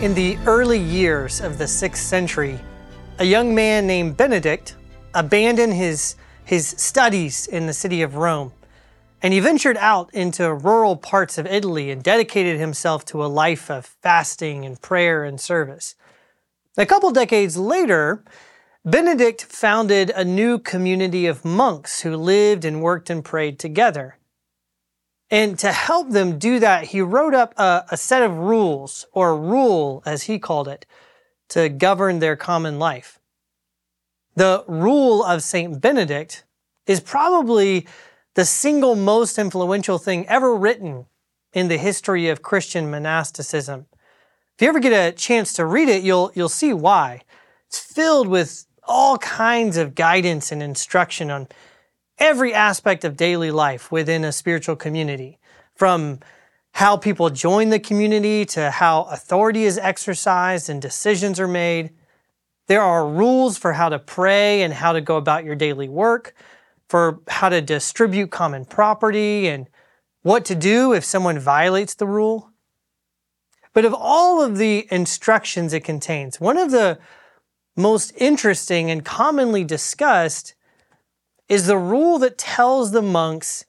In the early years of the 6th century, a young man named Benedict abandoned his, his studies in the city of Rome and he ventured out into rural parts of Italy and dedicated himself to a life of fasting and prayer and service. A couple decades later, Benedict founded a new community of monks who lived and worked and prayed together. And to help them do that, he wrote up a, a, set of rules, or rule as he called it, to govern their common life. The rule of St. Benedict is probably the single most influential thing ever written in the history of Christian monasticism. If you ever get a chance to read it, you'll, you'll see why. It's filled with all kinds of guidance and instruction on every aspect of daily life within a spiritual community, from how people join the community to how authority is exercised and decisions are made. There are rules for how to pray and how to go about your daily work, for how to distribute common property and what to do if someone violates the rule. But of all of the instructions it contains, one of the most interesting and commonly discussed is the rule that tells the monks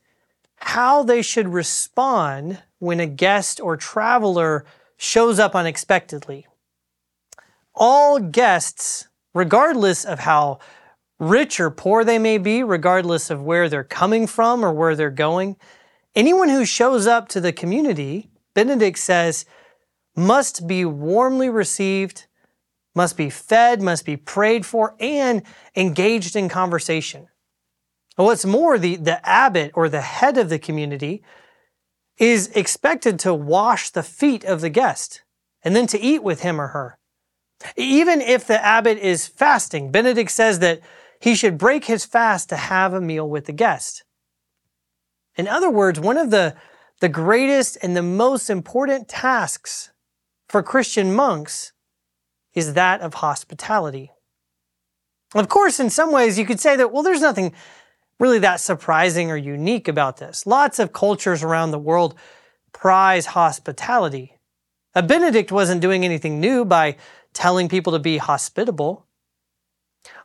how they should respond when a guest or traveler shows up unexpectedly. All guests, regardless of how rich or poor they may be, regardless of where they're coming from or where they're going, anyone who shows up to the community, Benedict says, must be warmly received, must be fed, must be prayed for, and engaged in conversation. What's more, the, the abbot or the head of the community is expected to wash the feet of the guest and then to eat with him or her. Even if the abbot is fasting, Benedict says that he should break his fast to have a meal with the guest. In other words, one of the, the greatest and the most important tasks for Christian monks is that of hospitality. Of course, in some ways, you could say that, well, there's nothing really that surprising or unique about this. Lots of cultures around the world prize hospitality. A Benedict wasn't doing anything new by telling people to be hospitable.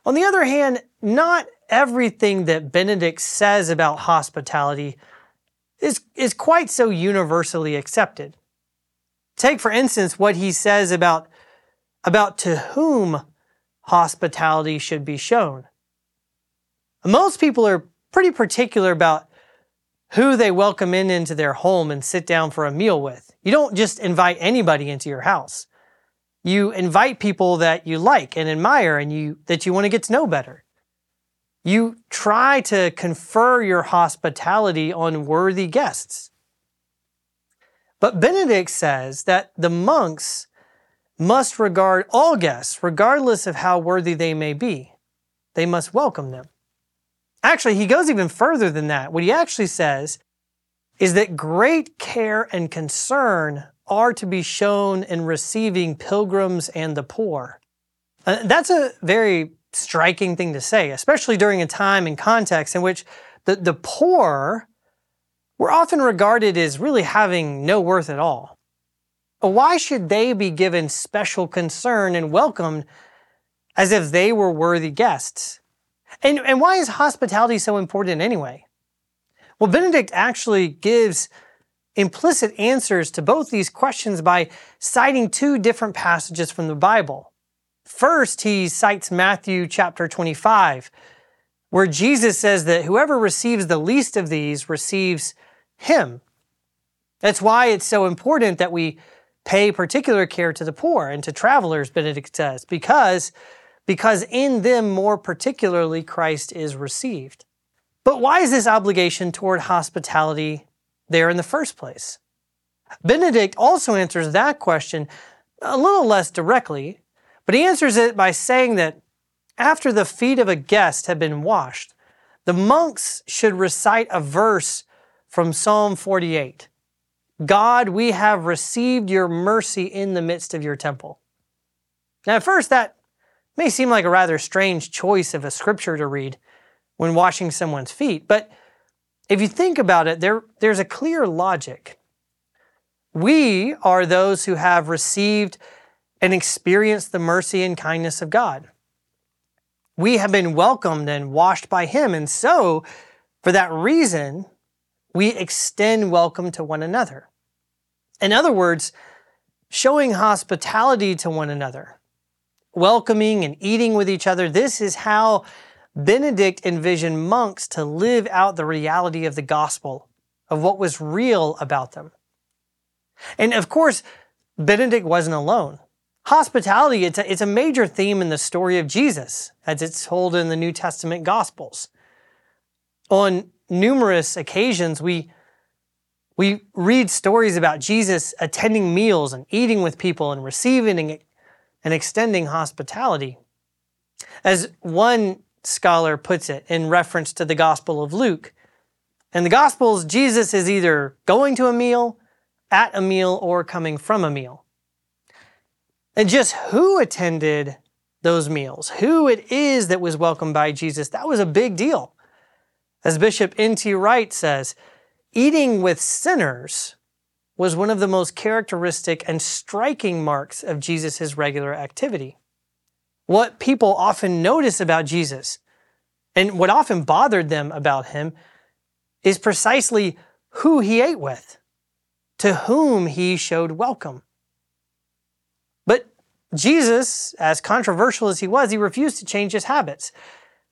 On the other hand, not everything that Benedict says about hospitality is, is quite so universally accepted. Take, for instance, what he says about, about to whom hospitality should be shown. Most people are pretty particular about who they welcome in into their home and sit down for a meal with. You don't just invite anybody into your house. You invite people that you like and admire and you that you want to get to know better. You try to confer your hospitality on worthy guests. But Benedict says that the monks must regard all guests, regardless of how worthy they may be. They must welcome them. Actually, he goes even further than that. What he actually says is that great care and concern are to be shown in receiving pilgrims and the poor. Uh, that's a very striking thing to say, especially during a time and context in which the, the poor were often regarded as really having no worth at all. Why should they be given special concern and welcomed as if they were worthy guests? And, and why is hospitality so important anyway? Well, Benedict actually gives implicit answers to both these questions by citing two different passages from the Bible. First, he cites Matthew chapter 25, where Jesus says that whoever receives the least of these receives him. That's why it's so important that we pay particular care to the poor and to travelers, Benedict says, because because in them more particularly Christ is received. But why is this obligation toward hospitality there in the first place? Benedict also answers that question a little less directly, but he answers it by saying that after the feet of a guest have been washed, the monks should recite a verse from Psalm 48. God, we have received your mercy in the midst of your temple. Now, at first, that may seem like a rather strange choice of a scripture to read when washing someone's feet, but if you think about it, there, there's a clear logic. We are those who have received and experienced the mercy and kindness of God. We have been welcomed and washed by Him, and so, for that reason, we extend welcome to one another. In other words, showing hospitality to one another, welcoming and eating with each other. This is how Benedict envisioned monks to live out the reality of the gospel, of what was real about them. And of course, Benedict wasn't alone. Hospitality, it's a, it's a major theme in the story of Jesus, as it's told in the New Testament Gospels. On numerous occasions, we, we read stories about Jesus attending meals and eating with people and receiving and extending hospitality. As one scholar puts it in reference to the Gospel of Luke, in the Gospels, Jesus is either going to a meal, at a meal, or coming from a meal. And just who attended those meals, who it is that was welcomed by Jesus, that was a big deal. As Bishop N.T. Wright says, eating with sinners was one of the most characteristic and striking marks of Jesus' regular activity. What people often notice about Jesus and what often bothered them about him is precisely who he ate with, to whom he showed welcome. But Jesus, as controversial as he was, he refused to change his habits.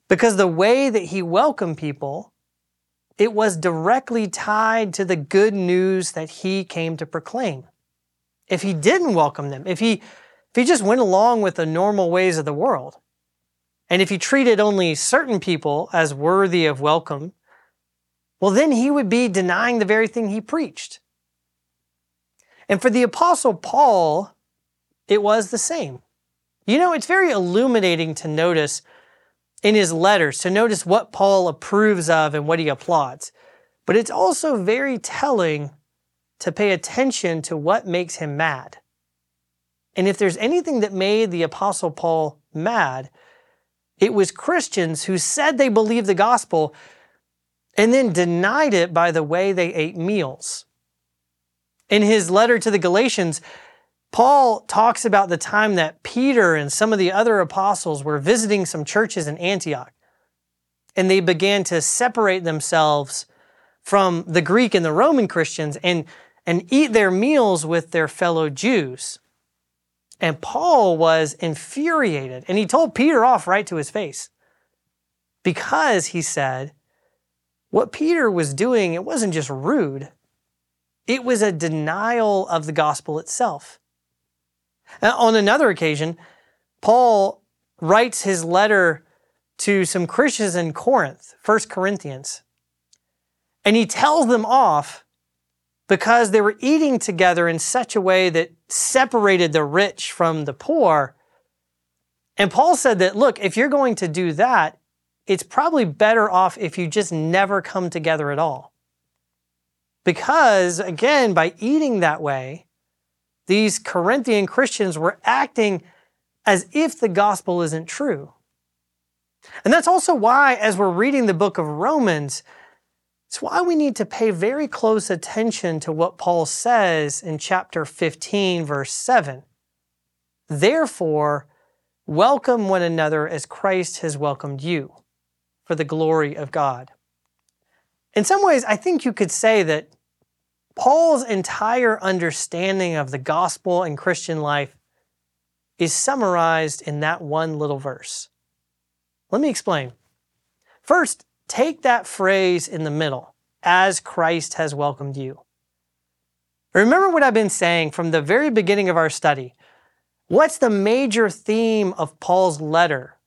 Because the way that he welcomed people, it was directly tied to the good news that he came to proclaim. If he didn't welcome them, if he, if he just went along with the normal ways of the world, and if he treated only certain people as worthy of welcome, well, then he would be denying the very thing he preached. And for the Apostle Paul, it was the same. You know, it's very illuminating to notice in his letters to notice what Paul approves of and what he applauds. But it's also very telling to pay attention to what makes him mad. And if there's anything that made the Apostle Paul mad, it was Christians who said they believed the gospel and then denied it by the way they ate meals. In his letter to the Galatians, Paul talks about the time that Peter and some of the other apostles were visiting some churches in Antioch, and they began to separate themselves from the Greek and the Roman Christians and, and eat their meals with their fellow Jews. And Paul was infuriated, and he told Peter off right to his face because he said, what Peter was doing, it wasn't just rude, it was a denial of the gospel itself. Uh, on another occasion, Paul writes his letter to some Christians in Corinth, 1 Corinthians, and he tells them off because they were eating together in such a way that separated the rich from the poor. And Paul said that, look, if you're going to do that, it's probably better off if you just never come together at all. Because, again, by eating that way, these Corinthian Christians were acting as if the gospel isn't true. And that's also why, as we're reading the book of Romans, it's why we need to pay very close attention to what Paul says in chapter 15, verse 7. Therefore, welcome one another as Christ has welcomed you for the glory of God. In some ways, I think you could say that Paul's entire understanding of the gospel and Christian life is summarized in that one little verse. Let me explain. First, take that phrase in the middle, as Christ has welcomed you. Remember what I've been saying from the very beginning of our study. What's the major theme of Paul's letter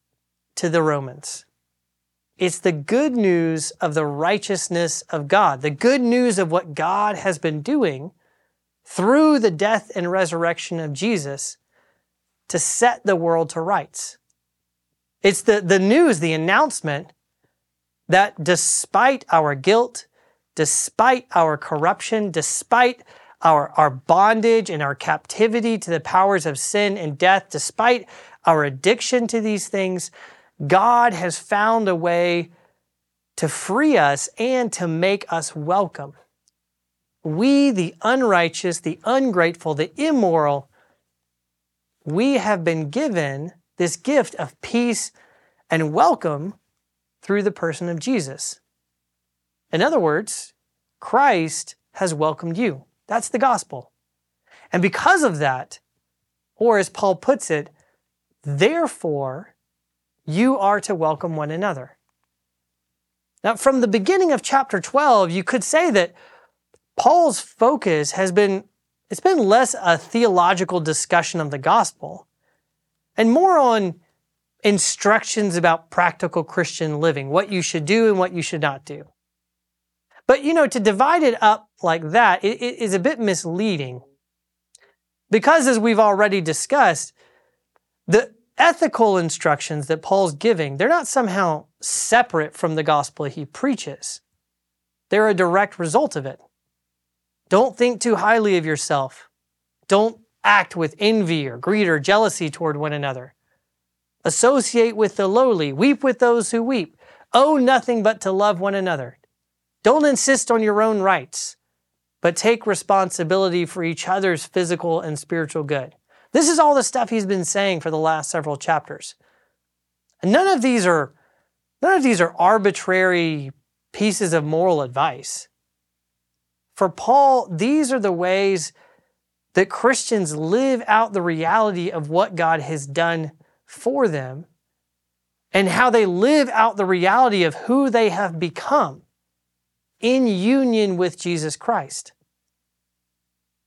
to the Romans? It's the good news of the righteousness of God, the good news of what God has been doing through the death and resurrection of Jesus to set the world to rights. It's the, the news, the announcement that despite our guilt, despite our corruption, despite our, our bondage and our captivity to the powers of sin and death, despite our addiction to these things, God has found a way to free us and to make us welcome. We, the unrighteous, the ungrateful, the immoral, we have been given this gift of peace and welcome through the person of Jesus. In other words, Christ has welcomed you. That's the gospel. And because of that, or as Paul puts it, therefore, you are to welcome one another. Now, from the beginning of chapter 12, you could say that Paul's focus has been it's been less a theological discussion of the gospel and more on instructions about practical Christian living, what you should do and what you should not do. But you know, to divide it up like that it, it is a bit misleading. Because as we've already discussed, the ethical instructions that Paul's giving, they're not somehow separate from the gospel he preaches. They're a direct result of it. Don't think too highly of yourself. Don't act with envy or greed or jealousy toward one another. Associate with the lowly. Weep with those who weep. Owe nothing but to love one another. Don't insist on your own rights, but take responsibility for each other's physical and spiritual good. This is all the stuff he's been saying for the last several chapters. And none of these are none of these are arbitrary pieces of moral advice. For Paul, these are the ways that Christians live out the reality of what God has done for them and how they live out the reality of who they have become in union with Jesus Christ.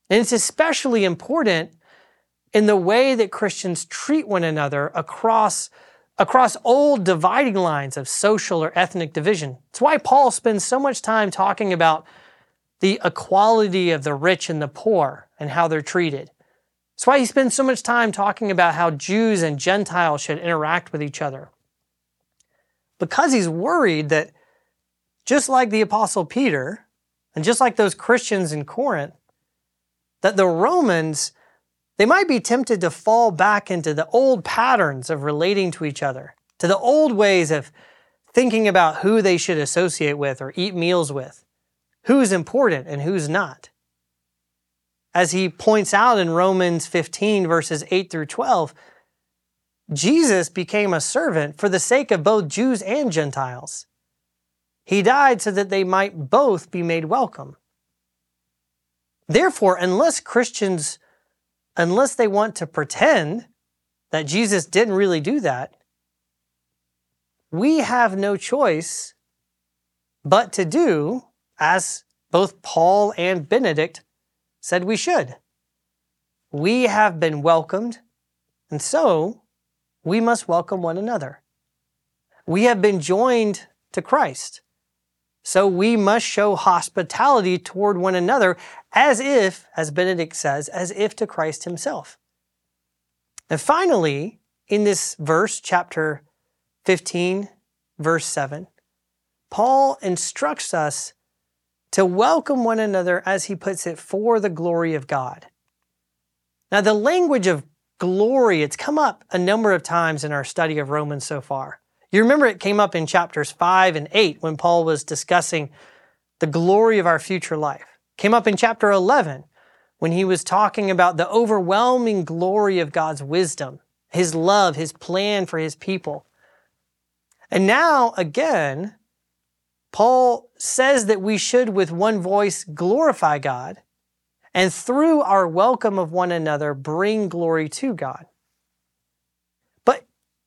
And it's especially important in the way that Christians treat one another across, across old dividing lines of social or ethnic division. It's why Paul spends so much time talking about the equality of the rich and the poor and how they're treated. It's why he spends so much time talking about how Jews and Gentiles should interact with each other. Because he's worried that just like the Apostle Peter, and just like those Christians in Corinth, that the Romans, they might be tempted to fall back into the old patterns of relating to each other, to the old ways of thinking about who they should associate with or eat meals with, who's important and who's not. As he points out in Romans 15, verses 8 through 12, Jesus became a servant for the sake of both Jews and Gentiles. He died so that they might both be made welcome. Therefore, unless Christians, unless they want to pretend that Jesus didn't really do that, we have no choice but to do as both Paul and Benedict said we should. We have been welcomed, and so we must welcome one another. We have been joined to Christ. So we must show hospitality toward one another as if, as Benedict says, as if to Christ himself. And finally, in this verse, chapter 15, verse 7, Paul instructs us to welcome one another, as he puts it, for the glory of God. Now, the language of glory, it's come up a number of times in our study of Romans so far. You remember it came up in chapters 5 and 8 when Paul was discussing the glory of our future life. Came up in chapter 11 when he was talking about the overwhelming glory of God's wisdom, his love, his plan for his people. And now, again, Paul says that we should, with one voice, glorify God and through our welcome of one another, bring glory to God.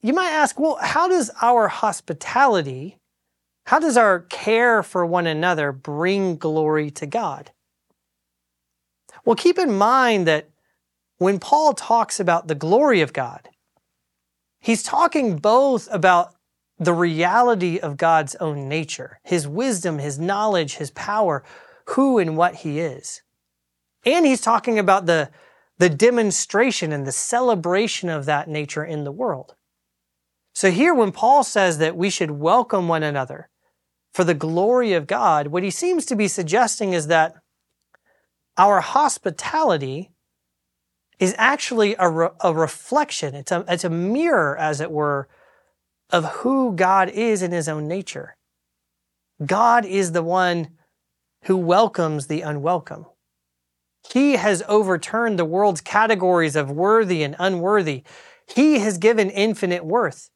You might ask, well, how does our hospitality, how does our care for one another bring glory to God? Well, keep in mind that when Paul talks about the glory of God, he's talking both about the reality of God's own nature, his wisdom, his knowledge, his power, who and what he is. And he's talking about the, the demonstration and the celebration of that nature in the world. So here, when Paul says that we should welcome one another for the glory of God, what he seems to be suggesting is that our hospitality is actually a, re- a reflection, it's a, it's a mirror, as it were, of who God is in his own nature. God is the one who welcomes the unwelcome. He has overturned the world's categories of worthy and unworthy. He has given infinite worth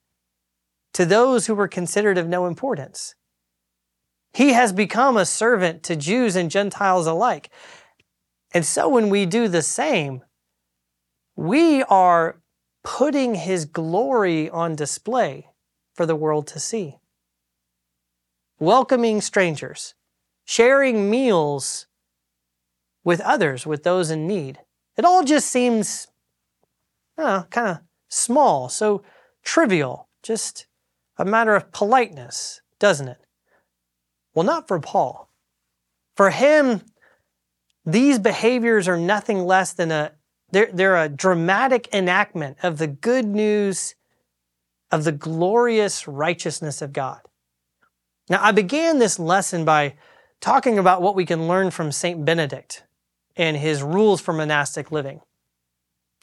to those who were considered of no importance. He has become a servant to Jews and Gentiles alike. And so when we do the same, we are putting his glory on display for the world to see. Welcoming strangers, sharing meals with others, with those in need. It all just seems uh, kind of small, so trivial, just a matter of politeness, doesn't it? Well, not for Paul. For him, these behaviors are nothing less than a they're, they're a dramatic enactment of the good news of the glorious righteousness of God. Now, I began this lesson by talking about what we can learn from St. Benedict and his rules for monastic living.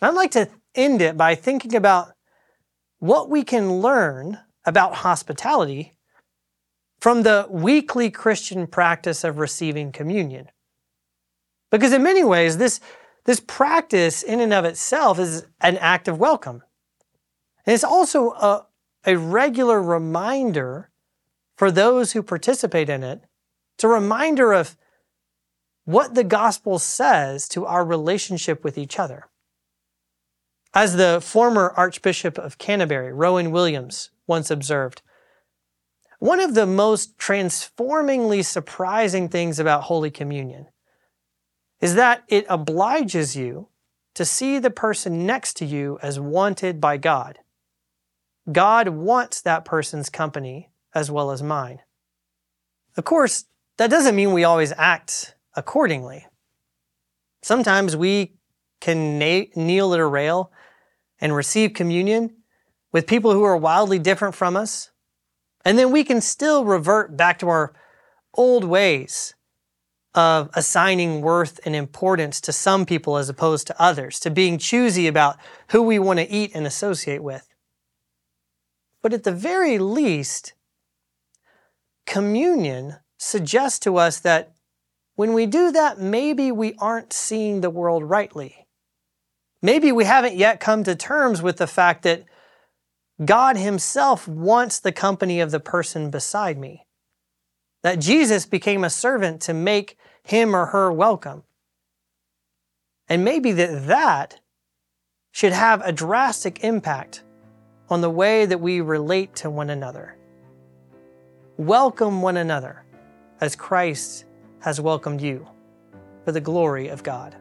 I'd like to end it by thinking about what we can learn about hospitality from the weekly Christian practice of receiving communion. Because in many ways, this, this practice in and of itself is an act of welcome. And it's also a, a regular reminder for those who participate in it. It's a reminder of what the gospel says to our relationship with each other. As the former Archbishop of Canterbury, Rowan Williams, once observed, one of the most transformingly surprising things about Holy Communion is that it obliges you to see the person next to you as wanted by God. God wants that person's company as well as mine. Of course, that doesn't mean we always act accordingly. Sometimes we can na- kneel at a rail and receive communion with people who are wildly different from us, and then we can still revert back to our old ways of assigning worth and importance to some people as opposed to others, to being choosy about who we want to eat and associate with. But at the very least, communion suggests to us that when we do that, maybe we aren't seeing the world rightly. Maybe we haven't yet come to terms with the fact that God Himself wants the company of the person beside me. That Jesus became a servant to make him or her welcome. And maybe that that should have a drastic impact on the way that we relate to one another. Welcome one another as Christ has welcomed you for the glory of God.